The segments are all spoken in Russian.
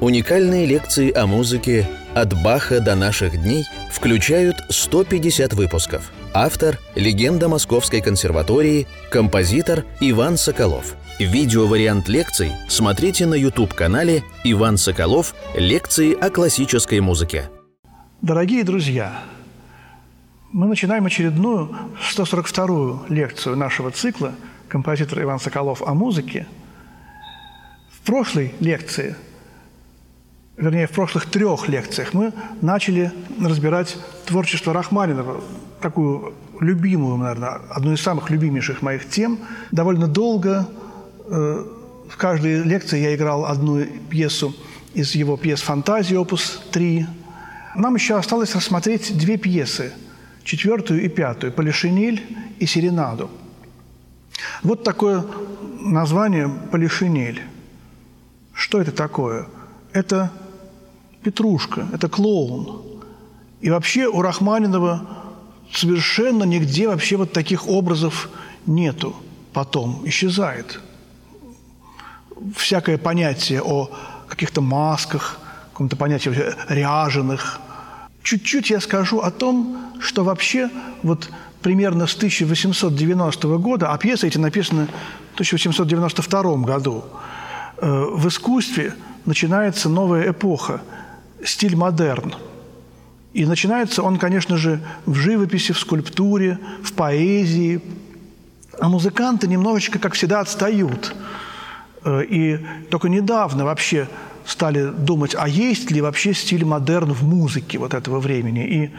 Уникальные лекции о музыке «От Баха до наших дней» включают 150 выпусков. Автор – легенда Московской консерватории, композитор Иван Соколов. Видеовариант лекций смотрите на YouTube-канале «Иван Соколов. Лекции о классической музыке». Дорогие друзья, мы начинаем очередную 142-ю лекцию нашего цикла композитора Иван Соколов о музыке. В прошлой лекции – вернее, в прошлых трех лекциях мы начали разбирать творчество Рахманинова, такую любимую, наверное, одну из самых любимейших моих тем. Довольно долго э, в каждой лекции я играл одну пьесу из его пьес «Фантазии», опус 3. Нам еще осталось рассмотреть две пьесы, четвертую и пятую, «Полишинель» и «Серенаду». Вот такое название «Полишинель». Что это такое? Это Петрушка, это клоун. И вообще у Рахманинова совершенно нигде вообще вот таких образов нету. Потом исчезает. Всякое понятие о каких-то масках, каком-то понятии ряженых. Чуть-чуть я скажу о том, что вообще вот примерно с 1890 года, а пьесы эти написаны в 1892 году, э, в искусстве начинается новая эпоха – стиль модерн. И начинается он, конечно же, в живописи, в скульптуре, в поэзии. А музыканты немножечко, как всегда, отстают. Э, и только недавно вообще стали думать, а есть ли вообще стиль модерн в музыке вот этого времени. И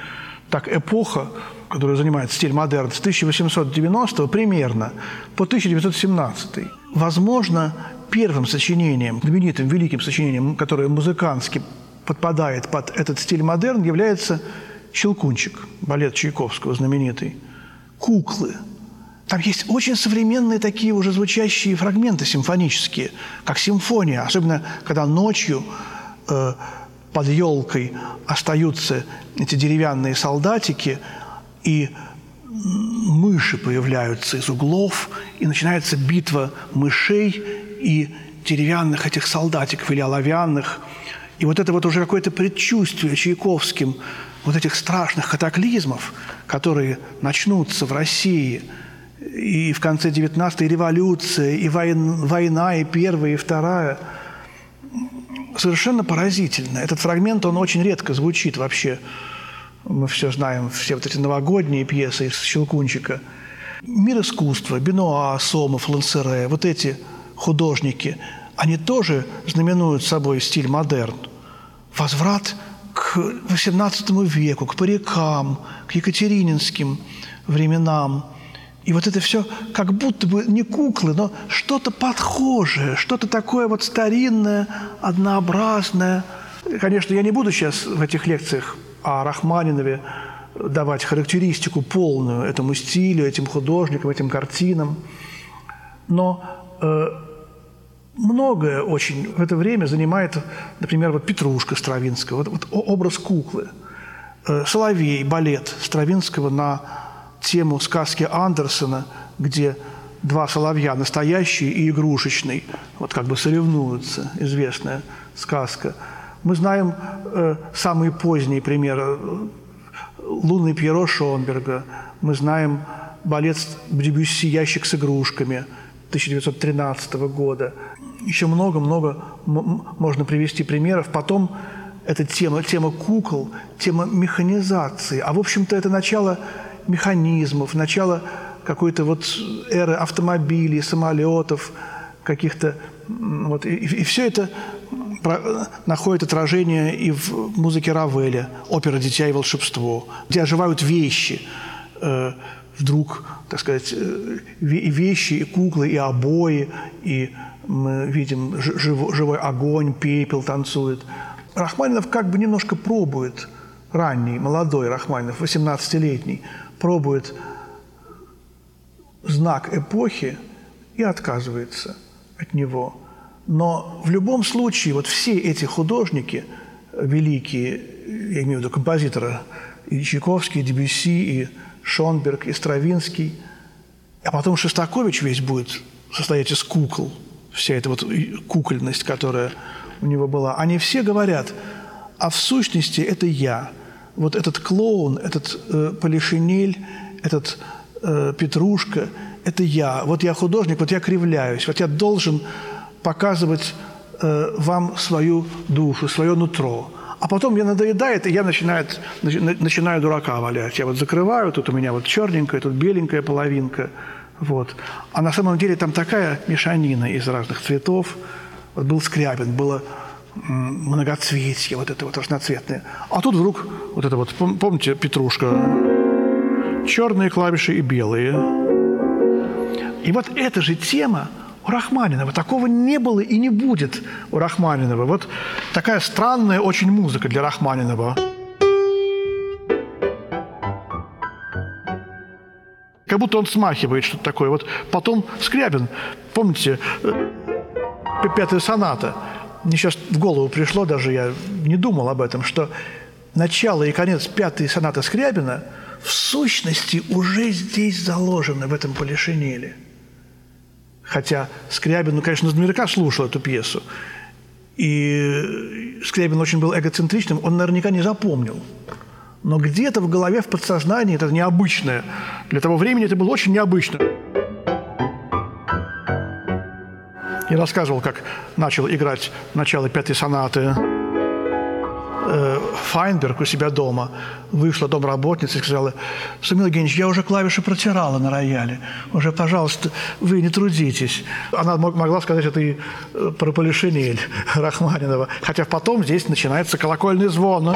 так эпоха, которая занимает стиль модерн, с 1890 примерно по 1917. Возможно, первым сочинением, знаменитым великим сочинением, которое музыкантски подпадает под этот стиль модерн, является «Щелкунчик», балет Чайковского знаменитый. «Куклы». Там есть очень современные такие уже звучащие фрагменты симфонические, как симфония, особенно когда ночью э, под елкой остаются эти деревянные солдатики, и мыши появляются из углов, и начинается битва мышей и деревянных этих солдатиков или оловянных – и вот это вот уже какое-то предчувствие Чайковским вот этих страшных катаклизмов, которые начнутся в России и в конце 19-й революция, и война, и первая, и вторая, совершенно поразительно. Этот фрагмент, он очень редко звучит вообще. Мы все знаем, все вот эти новогодние пьесы из «Щелкунчика». Мир искусства, Бенуа, Сомов, Лансере, вот эти художники, они тоже знаменуют собой стиль модерн возврат к XVIII веку, к парикам, к екатерининским временам. И вот это все как будто бы не куклы, но что-то подхожее, что-то такое вот старинное, однообразное. Конечно, я не буду сейчас в этих лекциях о Рахманинове давать характеристику полную этому стилю, этим художникам, этим картинам. Но э, многое очень в это время занимает, например, вот Петрушка Стравинского, вот, вот образ куклы. Э, Соловей, балет Стравинского на тему сказки Андерсона, где два соловья, настоящий и игрушечный, вот как бы соревнуются, известная сказка. Мы знаем э, самые поздние примеры. «Лунный Пьеро» Шонберга. Мы знаем балет Дебюсси «Ящик с игрушками» 1913 года еще много-много можно привести примеров. Потом эта тема, тема кукол, тема механизации. А, в общем-то, это начало механизмов, начало какой-то вот эры автомобилей, самолетов, каких-то... Вот, и, и все это находит отражение и в музыке Равеля, опера «Дитя и волшебство», где оживают вещи, э, вдруг, так сказать, э, вещи, и куклы, и обои, и мы видим жив, живой огонь, пепел танцует. Рахманинов как бы немножко пробует, ранний, молодой Рахманинов, 18-летний, пробует знак эпохи и отказывается от него. Но в любом случае вот все эти художники великие, я имею в виду композитора, и Чайковский, и Дебюсси, и Шонберг, и Стравинский, а потом Шостакович весь будет состоять из кукол – вся эта вот кукольность, которая у него была, они все говорят, а в сущности это я. Вот этот клоун, этот э, полишинель, этот э, Петрушка – это я. Вот я художник, вот я кривляюсь, вот я должен показывать э, вам свою душу, свое нутро. А потом мне надоедает, и я начинаю, начинаю дурака валять. Я вот закрываю, тут у меня вот черненькая, тут беленькая половинка. Вот. А на самом деле там такая мешанина из разных цветов. Вот был Скрябин, было многоцветие, вот это вот разноцветное. А тут вдруг вот это вот, помните, петрушка, черные клавиши и белые. И вот эта же тема у Рахманинова. Такого не было и не будет у Рахманинова. Вот такая странная очень музыка для Рахманинова. Как будто он смахивает что-то такое. Вот потом Скрябин, помните, э, пятая соната. Мне сейчас в голову пришло, даже я не думал об этом, что начало и конец пятой сонаты Скрябина в сущности уже здесь заложены в этом полишинеле – Хотя Скрябин, ну, конечно, наверняка слушал эту пьесу. И Скрябин очень был эгоцентричным, он наверняка не запомнил. Но где-то в голове, в подсознании это необычное. Для того времени это было очень необычно. Я рассказывал, как начал играть начало пятой сонаты э, Файнберг у себя дома. Вышла домработница и сказала, Самил Евгеньевич, я уже клавиши протирала на рояле. Уже, пожалуйста, вы не трудитесь. Она могла сказать это и э, про Полишинель Рахманинова. Хотя потом здесь начинается колокольный звон.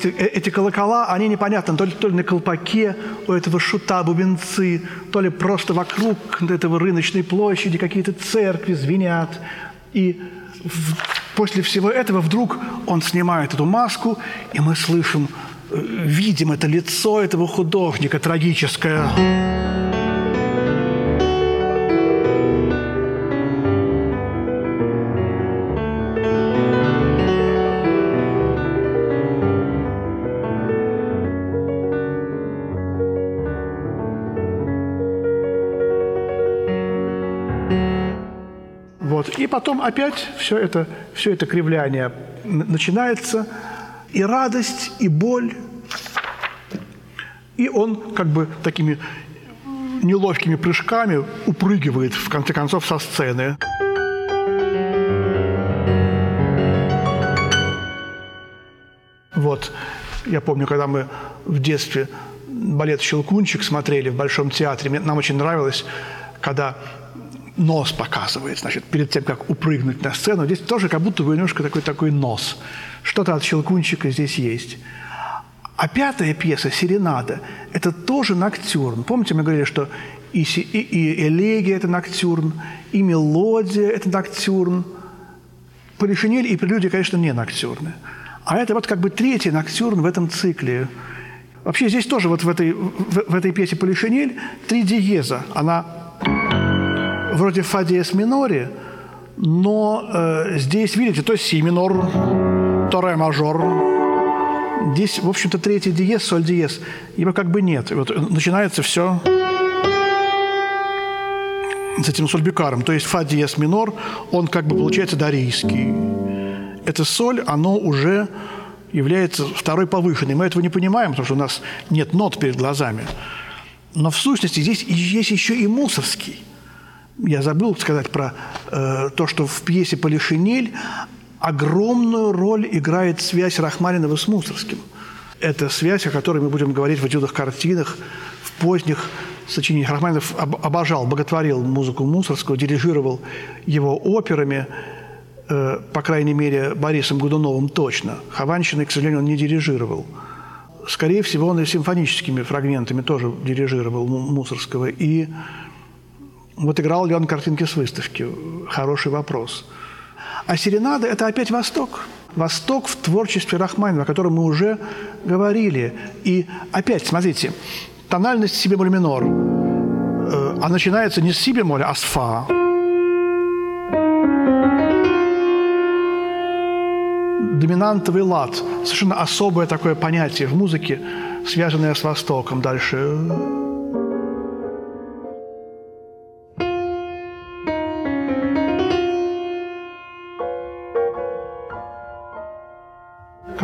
Эти, э, эти колокола, они непонятны, то ли, то ли на колпаке у этого шута бубенцы, то ли просто вокруг этого рыночной площади какие-то церкви звенят. И в, после всего этого вдруг он снимает эту маску, и мы слышим, э, видим это лицо этого художника трагическое. Потом опять все это, все это кривляние начинается, и радость, и боль. И он как бы такими неловкими прыжками упрыгивает, в конце концов, со сцены. Вот, я помню, когда мы в детстве балет «Щелкунчик» смотрели в Большом театре, нам очень нравилось, когда нос показывает, значит, перед тем, как упрыгнуть на сцену. Здесь тоже как будто бы немножко такой, такой нос. Что-то от Щелкунчика здесь есть. А пятая пьеса «Серенада» – это тоже ноктюрн. Помните, мы говорили, что и, и, и элегия – это ноктюрн, и мелодия – это ноктюрн. Полишинель и прелюдия, конечно, не ноктюрны. А это вот как бы третий ноктюрн в этом цикле. Вообще здесь тоже вот в этой, в, в этой пьесе «Полишинель» три диеза. Она вроде фа диез миноре, но э, здесь, видите, то си минор, то ре мажор. Здесь, в общем-то, третий диез, соль диез. Его как бы нет. Вот начинается все с этим сольбикаром. То есть фа диез минор, он как бы получается дарийский. Это соль, оно уже является второй повышенной. Мы этого не понимаем, потому что у нас нет нот перед глазами. Но в сущности здесь есть еще и мусорский я забыл сказать про э, то, что в пьесе «Полишинель» огромную роль играет связь Рахманинова с Мусорским. Это связь, о которой мы будем говорить в этюдах картинах, в поздних сочинениях. Рахманинов обожал, боготворил музыку Мусорского, дирижировал его операми, э, по крайней мере, Борисом Годуновым точно. Хованщиной, к сожалению, он не дирижировал. Скорее всего, он и симфоническими фрагментами тоже дирижировал Мусорского. И вот играл ли он картинки с выставки? Хороший вопрос. А серенада – это опять Восток. Восток в творчестве Рахманинова, о котором мы уже говорили. И опять, смотрите, тональность си бемоль минор, э, а начинается не с си бемоля, а с фа. доминантовый лад, совершенно особое такое понятие в музыке, связанное с Востоком. Дальше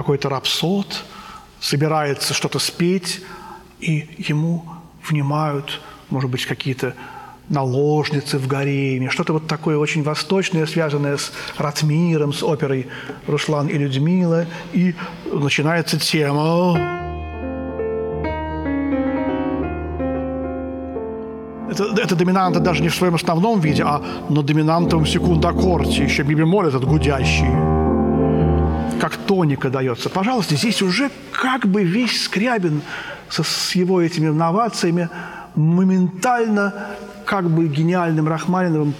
какой-то рапсод собирается что-то спеть, и ему внимают, может быть, какие-то наложницы в гареме, что-то вот такое очень восточное, связанное с Ратмиром, с оперой «Руслан и Людмила», и начинается тема. Это, это доминанта даже не в своем основном виде, а на доминантовом секундаккорде, еще ми-бемоль этот гудящий, как тоника дается. Пожалуйста, здесь уже как бы весь Скрябин со, с его этими инновациями моментально как бы гениальным Рахманиновым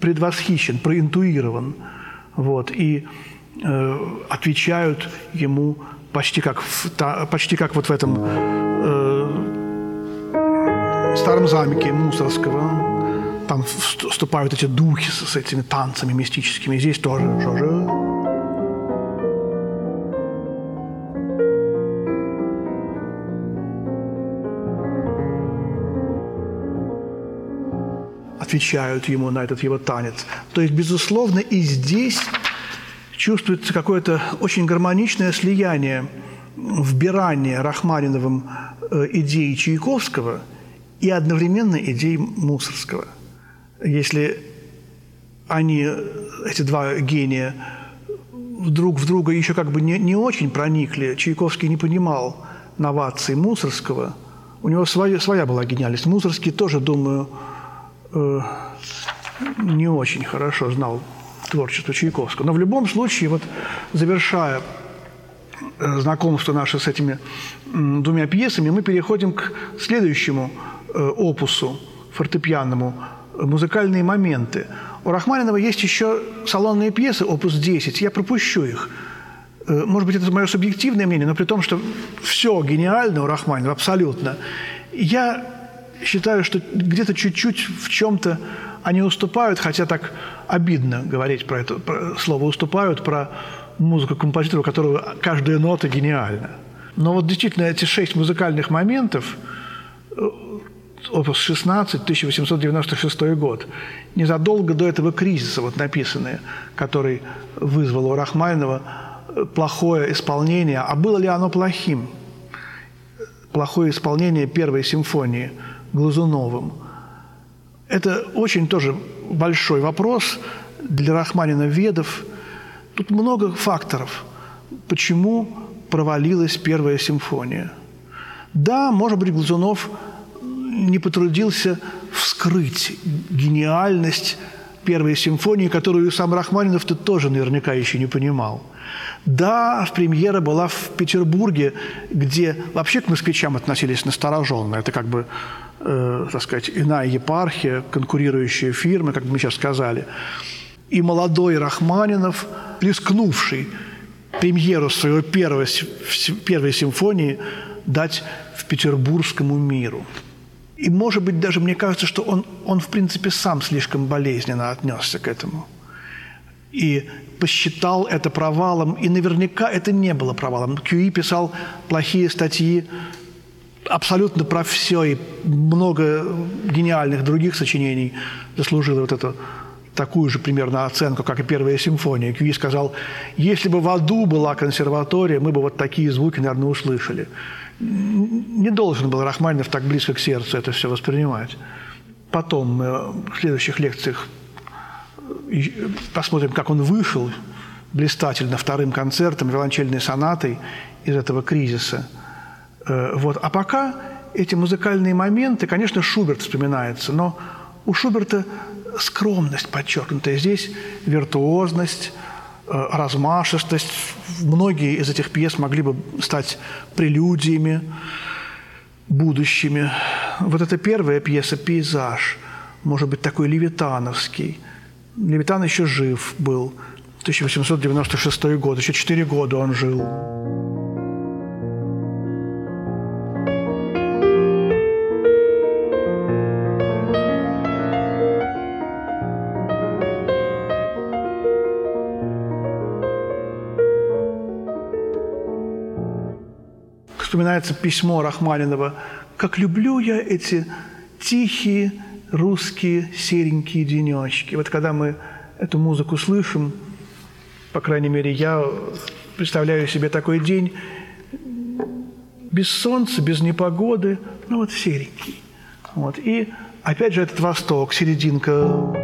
предвосхищен, проинтуирован. Вот, и э, отвечают ему почти как, в, та, почти как вот в этом э, старом замке Мусорского. Там вступают эти духи с, с этими танцами мистическими. Здесь тоже. Что же? Отвечают ему на этот его танец. То есть, безусловно, и здесь чувствуется какое-то очень гармоничное слияние, вбирание Рахманиновым э, идеи Чайковского и одновременно идей Мусорского. Если они, эти два гения, друг в друга еще как бы не, не очень проникли, Чайковский не понимал новаций Мусорского, у него своя, своя была гениальность. Мусорский тоже, думаю, э, не очень хорошо знал творчество Чайковского. Но в любом случае, вот завершая э, знакомство наше с этими двумя пьесами, мы переходим к следующему э, опусу фортепианному «Музыкальные моменты». У Рахманинова есть еще салонные пьесы, опус 10, я пропущу их. Э, может быть, это мое субъективное мнение, но при том, что все гениально у Рахманинова, абсолютно. Я считаю, что где-то чуть-чуть в чем-то они уступают, хотя так обидно говорить про это про слово «уступают», про музыку композитора, у которого каждая нота гениальна. Но вот действительно эти шесть музыкальных моментов, э, опус 16, 1896 год, незадолго до этого кризиса вот написанные, который вызвал у Рахманинова э, плохое исполнение. А было ли оно плохим? Плохое исполнение первой симфонии – Глазуновым. Это очень тоже большой вопрос для Рахманина Ведов. Тут много факторов, почему провалилась первая симфония. Да, может быть, Глазунов не потрудился вскрыть гениальность первой симфонии, которую сам Рахманинов ты тоже наверняка еще не понимал. Да, премьера была в Петербурге, где вообще к москвичам относились настороженно. Это как бы э, так сказать, иная епархия, конкурирующие фирмы, как бы мы сейчас сказали. И молодой Рахманинов, рискнувший премьеру своей первой, первой симфонии дать в петербургскому миру. И, может быть, даже мне кажется, что он, он в принципе, сам слишком болезненно отнесся к этому. И посчитал это провалом, и наверняка это не было провалом. Кьюи писал плохие статьи абсолютно про все и много гениальных других сочинений заслужило вот эту такую же примерно оценку, как и первая симфония. Кьюи сказал, если бы в аду была консерватория, мы бы вот такие звуки, наверное, услышали. Не должен был Рахманинов так близко к сердцу это все воспринимать. Потом мы в следующих лекциях посмотрим, как он вышел блистательно вторым концертом, виолончельной сонатой из этого кризиса – Э, вот. А пока эти музыкальные моменты, конечно, Шуберт вспоминается, но у Шуберта скромность подчеркнутая. Здесь виртуозность, э, размашистость. Многие из этих пьес могли бы стать прелюдиями будущими. Вот эта первая пьеса «Пейзаж», может быть, такой левитановский. Левитан еще жив был. 1896 год, еще 4 года он жил. Вспоминается письмо Рахманинова. «Как люблю я эти тихие, русские серенькие денечки». Вот когда мы эту музыку слышим, по крайней мере, я представляю себе такой день без солнца, без непогоды, ну вот серенький. Вот. И опять же этот восток, серединка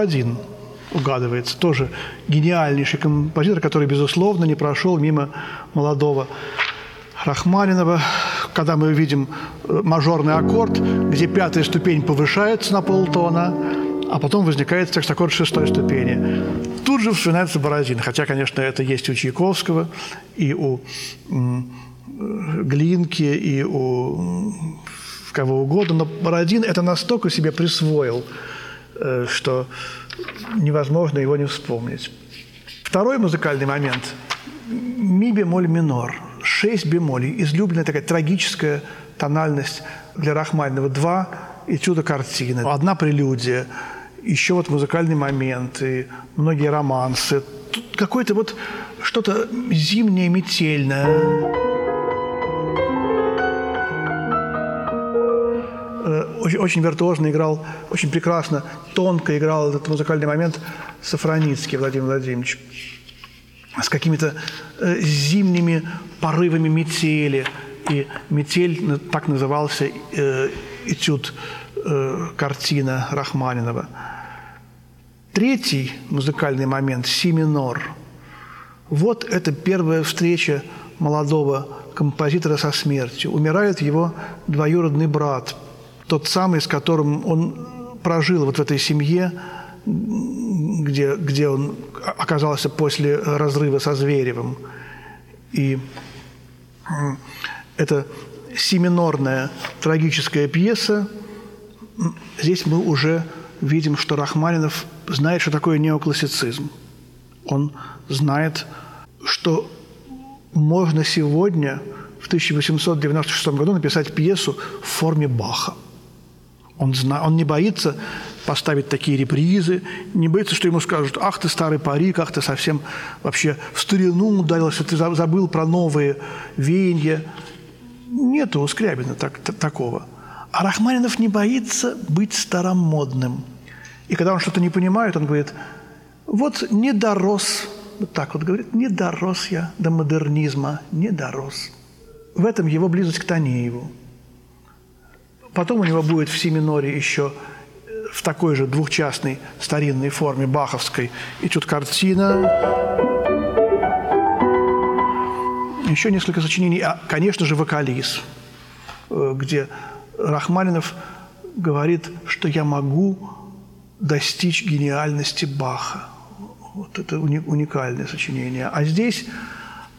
Бородин угадывается, тоже гениальнейший композитор, который, безусловно, не прошел мимо молодого Рахманинова, когда мы видим э, мажорный аккорд, где пятая ступень повышается на полтона, а потом возникает текст аккорд шестой ступени. Тут же вспоминается Бородин, хотя, конечно, это есть у Чайковского, и у Глинки, и у кого угодно, но Бородин это настолько себе присвоил – Э, что невозможно его не вспомнить. Второй музыкальный момент – ми бемоль минор, шесть бемолей, излюбленная такая трагическая тональность для Рахманинова. Два этюда картины, одна прелюдия, еще вот музыкальный момент и многие романсы. Какое-то вот что-то зимнее, метельное. Очень, очень виртуозно играл, очень прекрасно, тонко играл этот музыкальный момент Сафроницкий Владимир Владимирович с какими-то э, зимними порывами метели. И метель, так назывался э, этюд, э, картина Рахманинова. Третий музыкальный момент – си минор. Вот это первая встреча молодого композитора со смертью. Умирает его двоюродный брат – тот самый, с которым он прожил вот в этой семье, где, где он оказался после разрыва со Зверевым. И это семинорная трагическая пьеса. Здесь мы уже видим, что Рахманинов знает, что такое неоклассицизм. Он знает, что можно сегодня, в 1896 году, написать пьесу в форме Баха – он, зна... он не боится поставить такие репризы, не боится, что ему скажут, ах ты старый парик, ах ты совсем вообще в старину ударился, ты забыл про новые веяния. Нету у Скрябина так, такого. А Рахманинов не боится быть старомодным. И когда он что-то не понимает, он говорит, вот не дорос, вот так вот говорит, не дорос я до модернизма, не дорос. В этом его близость к Танееву. Потом у него будет в си миноре еще э, в такой же двухчастной старинной форме баховской и тут картина. Еще несколько сочинений. А, конечно же, «Вокализ», э, где Рахманинов говорит, что я могу достичь гениальности Баха. Вот это уникальное сочинение. А здесь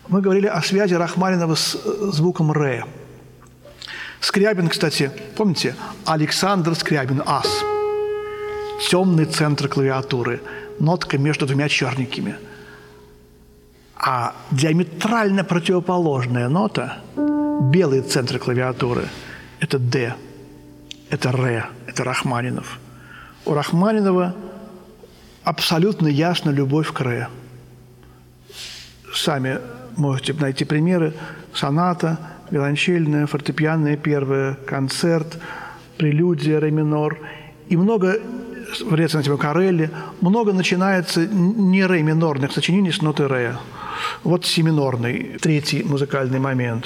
мы говорили о связи Рахманинова с э, звуком «ре». Скрябин, кстати, помните, Александр Скрябин, ас. Темный центр клавиатуры, нотка между двумя черненькими. А диаметрально противоположная нота, белый центр клавиатуры, это D, это Р, это Рахманинов. У Рахманинова абсолютно ясно любовь к Ре. Сами можете найти примеры. Соната – виолончельная, фортепианная первая, концерт, прелюдия, ре минор и много на тему Карелли. Много начинается не ре минорных сочинений с ноты ре. Вот си минорный, третий музыкальный момент.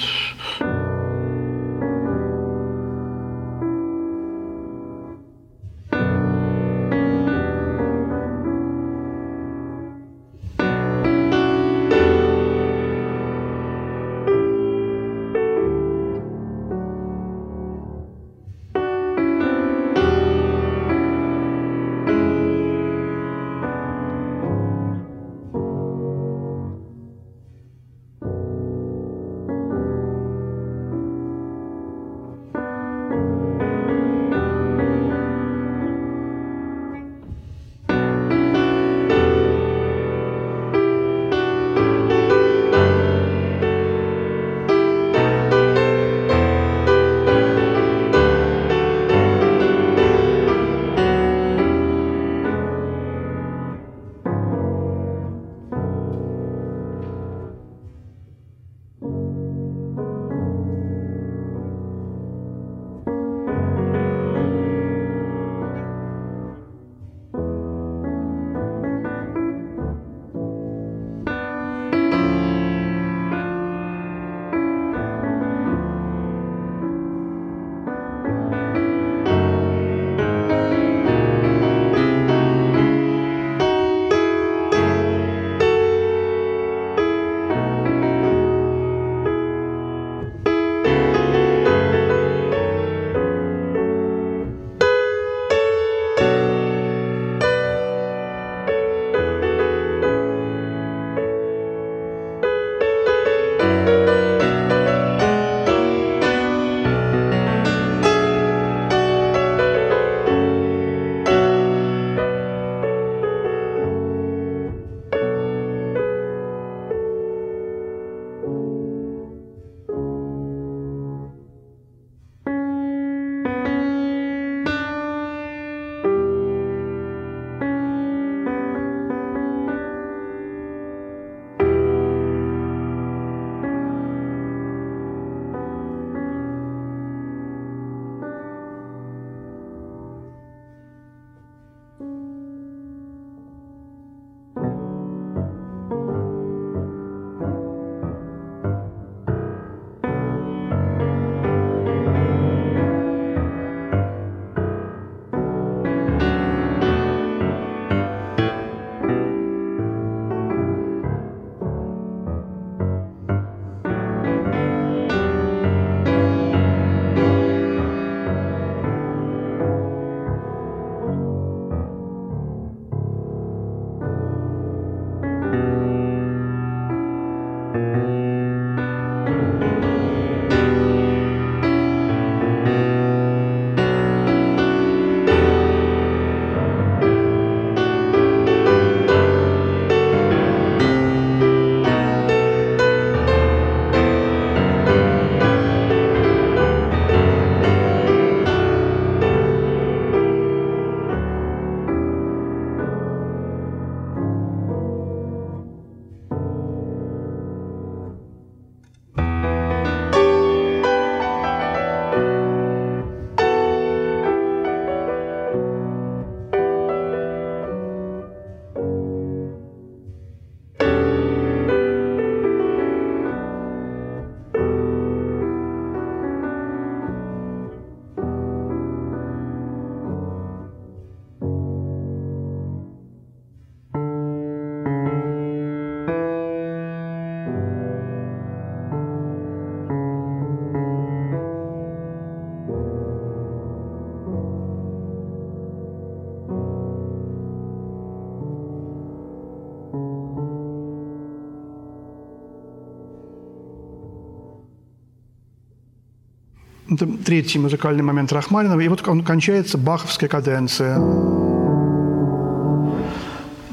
Это третий музыкальный момент Рахманинова. И вот он кончается баховская каденция.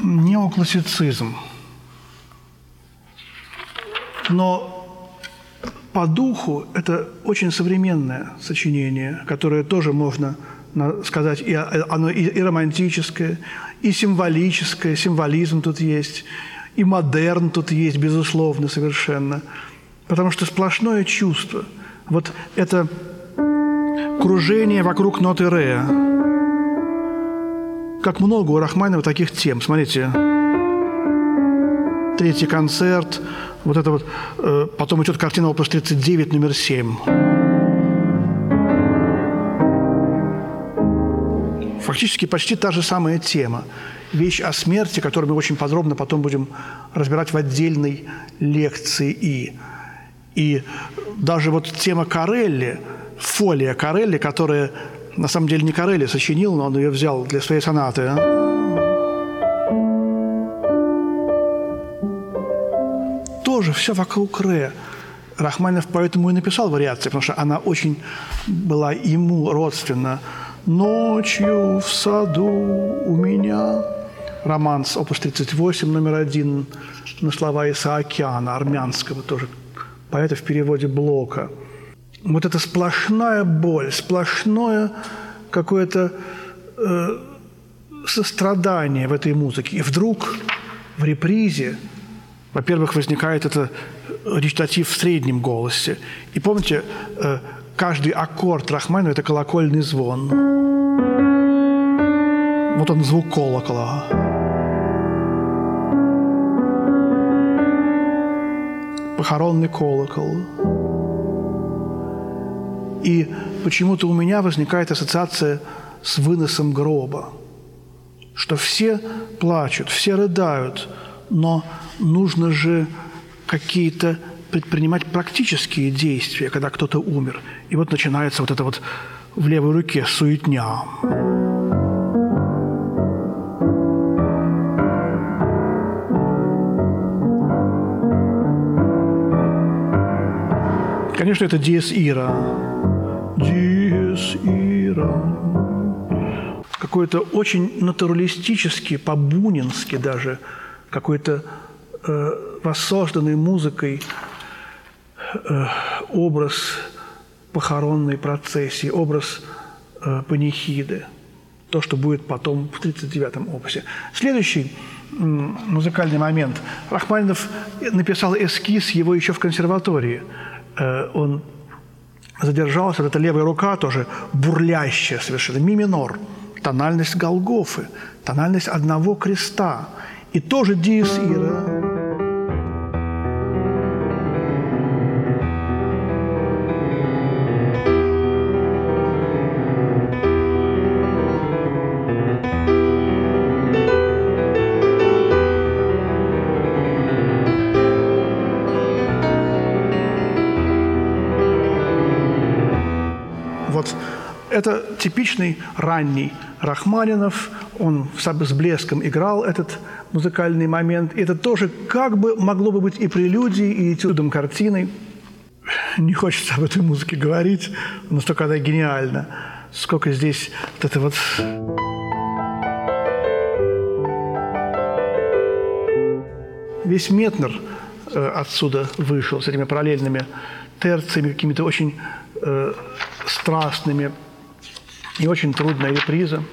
Неоклассицизм. Но по духу это очень современное сочинение, которое тоже можно сказать, и оно и, и романтическое, и символическое, символизм тут есть, и модерн тут есть, безусловно, совершенно. Потому что сплошное чувство. Вот это кружение вокруг ноты ре. как много у Рахманинова таких тем. Смотрите, третий концерт, вот это вот, э, потом идет картина опус 39, номер 7. Фактически почти та же самая тема. Вещь о смерти, которую мы очень подробно потом будем разбирать в отдельной лекции «И». И даже вот тема Карелли, фолия Карелли, которая на самом деле не Карелли сочинил, но он ее взял для своей сонаты. А? Тоже все вокруг Ре. Рахманинов поэтому и написал вариации, потому что она очень была ему родственна. «Ночью в саду у меня» романс, опус 38, номер один, на слова Исаакяна, армянского тоже поэта в переводе Блока – вот эта сплошная боль, сплошное какое-то э, сострадание в этой музыке. И вдруг в репризе, во-первых, возникает это речитатив в среднем голосе. И помните, э, каждый аккорд Рахманинова – это колокольный звон. Вот он, звук колокола. Похоронный колокол. И почему-то у меня возникает ассоциация с выносом гроба, что все плачут, все рыдают, но нужно же какие-то предпринимать практические действия, когда кто-то умер. И вот начинается вот это вот в левой руке суетня. Конечно, это диез ира. Диес Ира. Какой-то очень натуралистический, по-бунински даже, какой-то э, воссозданный музыкой э, образ похоронной процессии, образ э, панихиды. То, что будет потом в 39-м опусе. Следующий музыкальный момент. Рахманинов написал эскиз его еще в консерватории. Э, он задержалась вот эта левая рука тоже бурлящая совершенно, ми минор, тональность Голгофы, тональность одного креста. И тоже диез ира. Это типичный ранний Рахманинов. Он с блеском играл этот музыкальный момент. Это тоже как бы могло бы быть и прелюдией, и этюдом картиной. Не хочется об этой музыке говорить, настолько она гениальна. Сколько здесь вот это вот... Весь Метнер э, отсюда вышел с этими параллельными терциями, какими-то очень э, страстными, и очень трудная реприза.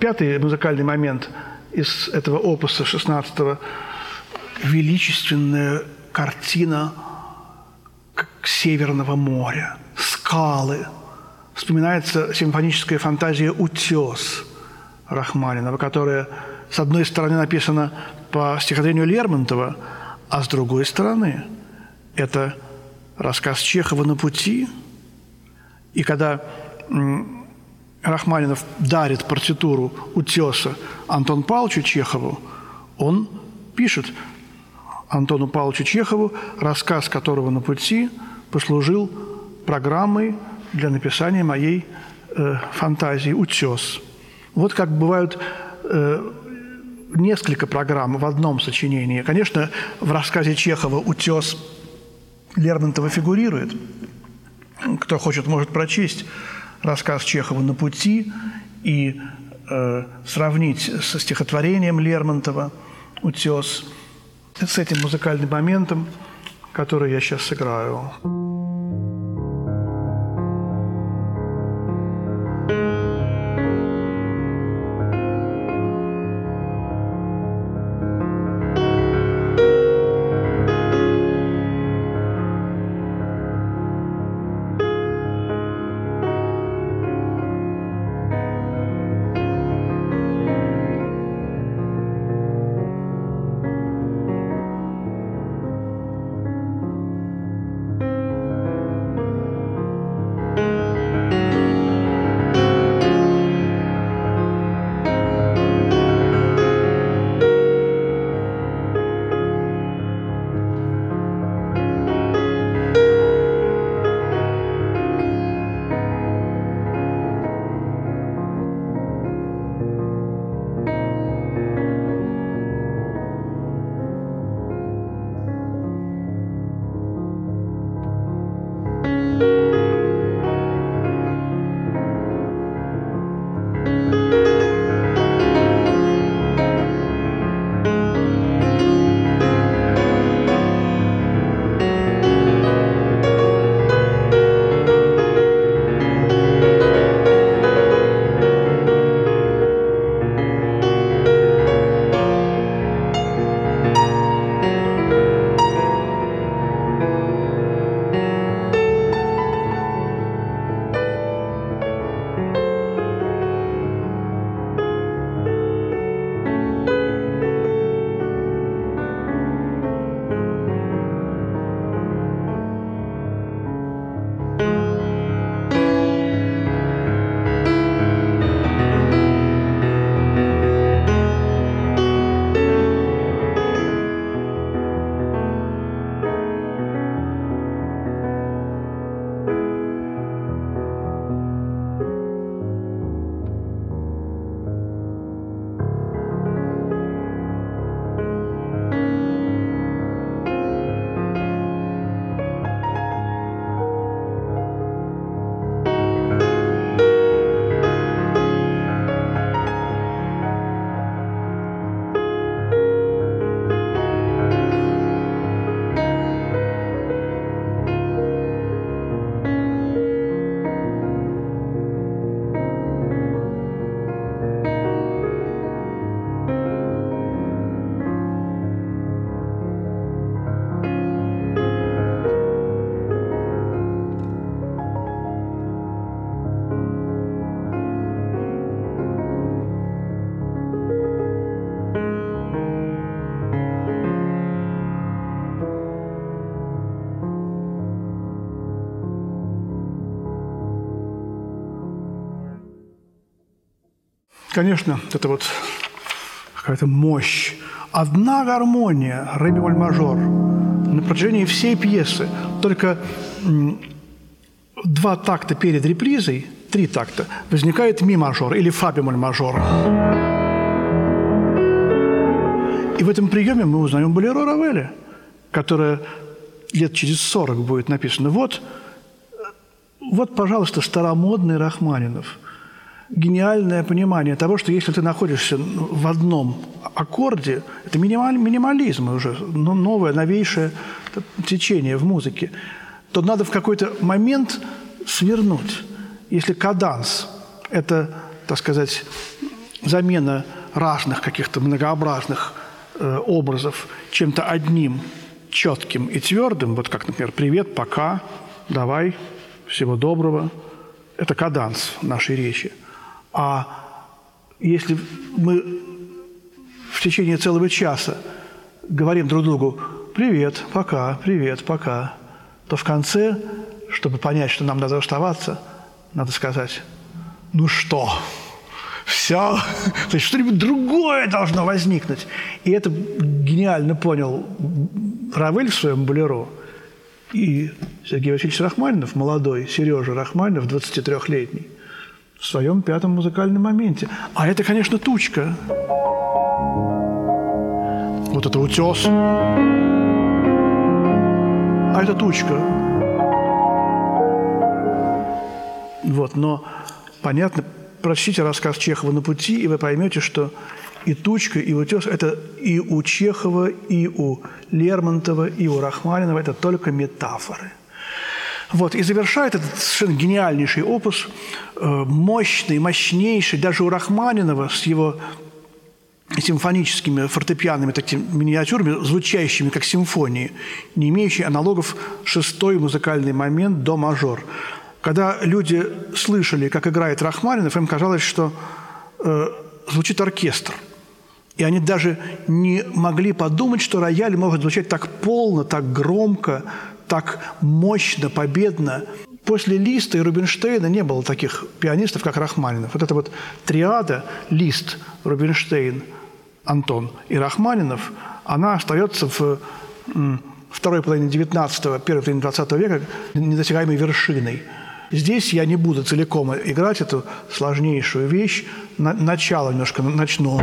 Пятый музыкальный момент из этого опуса 16-го – величественная картина Северного моря, скалы. Вспоминается симфоническая фантазия «Утес» Рахманинова, которая, с одной стороны, написана по стихотворению Лермонтова, а с другой стороны, это рассказ Чехова «На пути». И когда Рахманинов дарит партитуру утеса Антону Павловичу Чехову, он пишет Антону Павловичу Чехову, рассказ которого на пути послужил программой для написания моей э, фантазии «Утес». Вот как бывают э, несколько программ в одном сочинении. Конечно, в рассказе Чехова «Утес» Лермонтова фигурирует. Кто хочет, может прочесть рассказ Чехова «На пути» и э, сравнить со стихотворением Лермонтова «Утес» с этим музыкальным моментом, который я сейчас сыграю. Конечно, это вот какая-то мощь. Одна гармония, ре бемоль мажор, на протяжении всей пьесы. Только два такта перед репризой, три такта, возникает ми мажор или фа бемоль мажор. И в этом приеме мы узнаем Болеро Равеля, которое лет через 40 будет написано. Вот, вот, пожалуйста, старомодный Рахманинов. Гениальное понимание того, что если ты находишься в одном аккорде, это минималь, минимализм уже, новое, новейшее течение в музыке, то надо в какой-то момент свернуть. Если каданс – это, так сказать, замена разных каких-то многообразных э, образов чем-то одним четким и твердым, вот как, например, «привет», «пока», «давай», «всего доброго», это каданс нашей речи. А если мы в течение целого часа говорим друг другу «привет», «пока», «привет», «пока», то в конце, чтобы понять, что нам надо оставаться, надо сказать «ну что?» все, то есть что-нибудь другое должно возникнуть. И это гениально понял Равель в своем «Болеро», и Сергей Васильевич Рахманинов, молодой Сережа Рахманинов, 23-летний, в своем пятом музыкальном моменте. А это, конечно, тучка. Вот это утес. А это тучка. Вот, но понятно, прочтите рассказ Чехова «На пути», и вы поймете, что и тучка, и утес – это и у Чехова, и у Лермонтова, и у Рахманинова – это только метафоры. Вот, и завершает этот совершенно гениальнейший опус, э, мощный, мощнейший, даже у Рахманинова с его симфоническими фортепианными такими миниатюрами, звучащими как симфонии, не имеющие аналогов шестой музыкальный момент до мажор. Когда люди слышали, как играет Рахманинов, им казалось, что э, звучит оркестр. И они даже не могли подумать, что рояль может звучать так полно, так громко, так мощно, победно. После Листа и Рубинштейна не было таких пианистов, как Рахманинов. Вот эта вот триада Лист, Рубинштейн, Антон и Рахманинов, она остается в второй половине 19-го, первой половине 20 века недосягаемой вершиной. Здесь я не буду целиком играть эту сложнейшую вещь. начало немножко начну.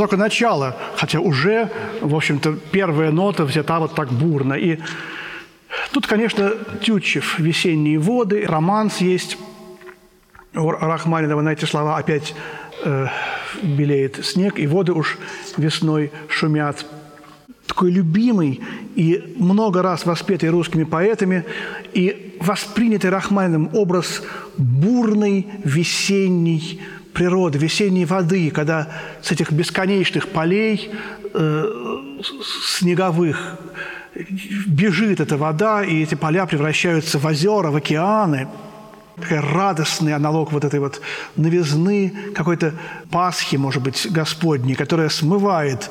Только начало, хотя уже, в общем-то, первая нота взята вот так бурно. И тут, конечно, Тютчев «Весенние воды», романс есть у Рахманинова на эти слова опять э, белеет снег, и воды уж весной шумят. Такой любимый и много раз воспетый русскими поэтами и воспринятый Рахманиновым образ бурной весенней природы, весенней воды, когда с этих бесконечных полей э, снеговых бежит эта вода, и эти поля превращаются в озера, в океаны. Такой радостный аналог вот этой вот новизны, какой-то Пасхи, может быть, Господней, которая смывает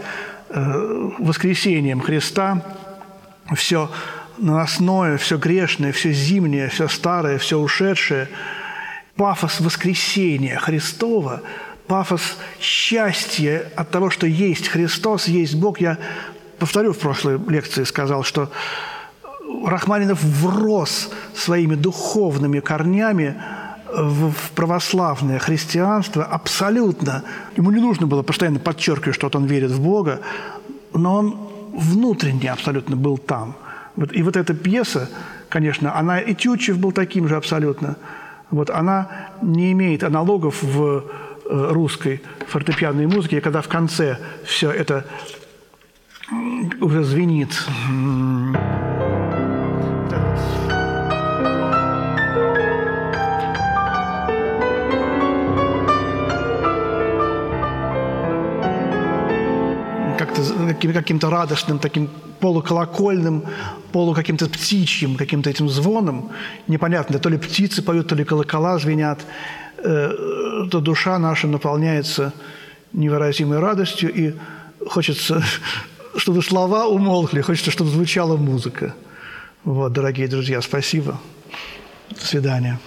э, воскресением Христа все наносное, все грешное, все зимнее, все старое, все ушедшее – пафос воскресения Христова, пафос счастья от того, что есть Христос, есть Бог. Я повторю, в прошлой лекции сказал, что Рахманинов врос своими духовными корнями в, православное христианство абсолютно. Ему не нужно было постоянно подчеркивать, что он верит в Бога, но он внутренне абсолютно был там. И вот эта пьеса, конечно, она и Тютчев был таким же абсолютно. Вот она не имеет аналогов в э, русской фортепианной музыке, когда в конце все это уже звенит. как-то каким-то радостным, таким полуколокольным, полу каким-то птичьим, каким-то этим звоном. Непонятно, то ли птицы поют, то ли колокола звенят. Э, то душа наша наполняется невыразимой радостью, и хочется, чтобы слова умолкли, хочется, чтобы звучала музыка. Вот, дорогие друзья, спасибо. До свидания.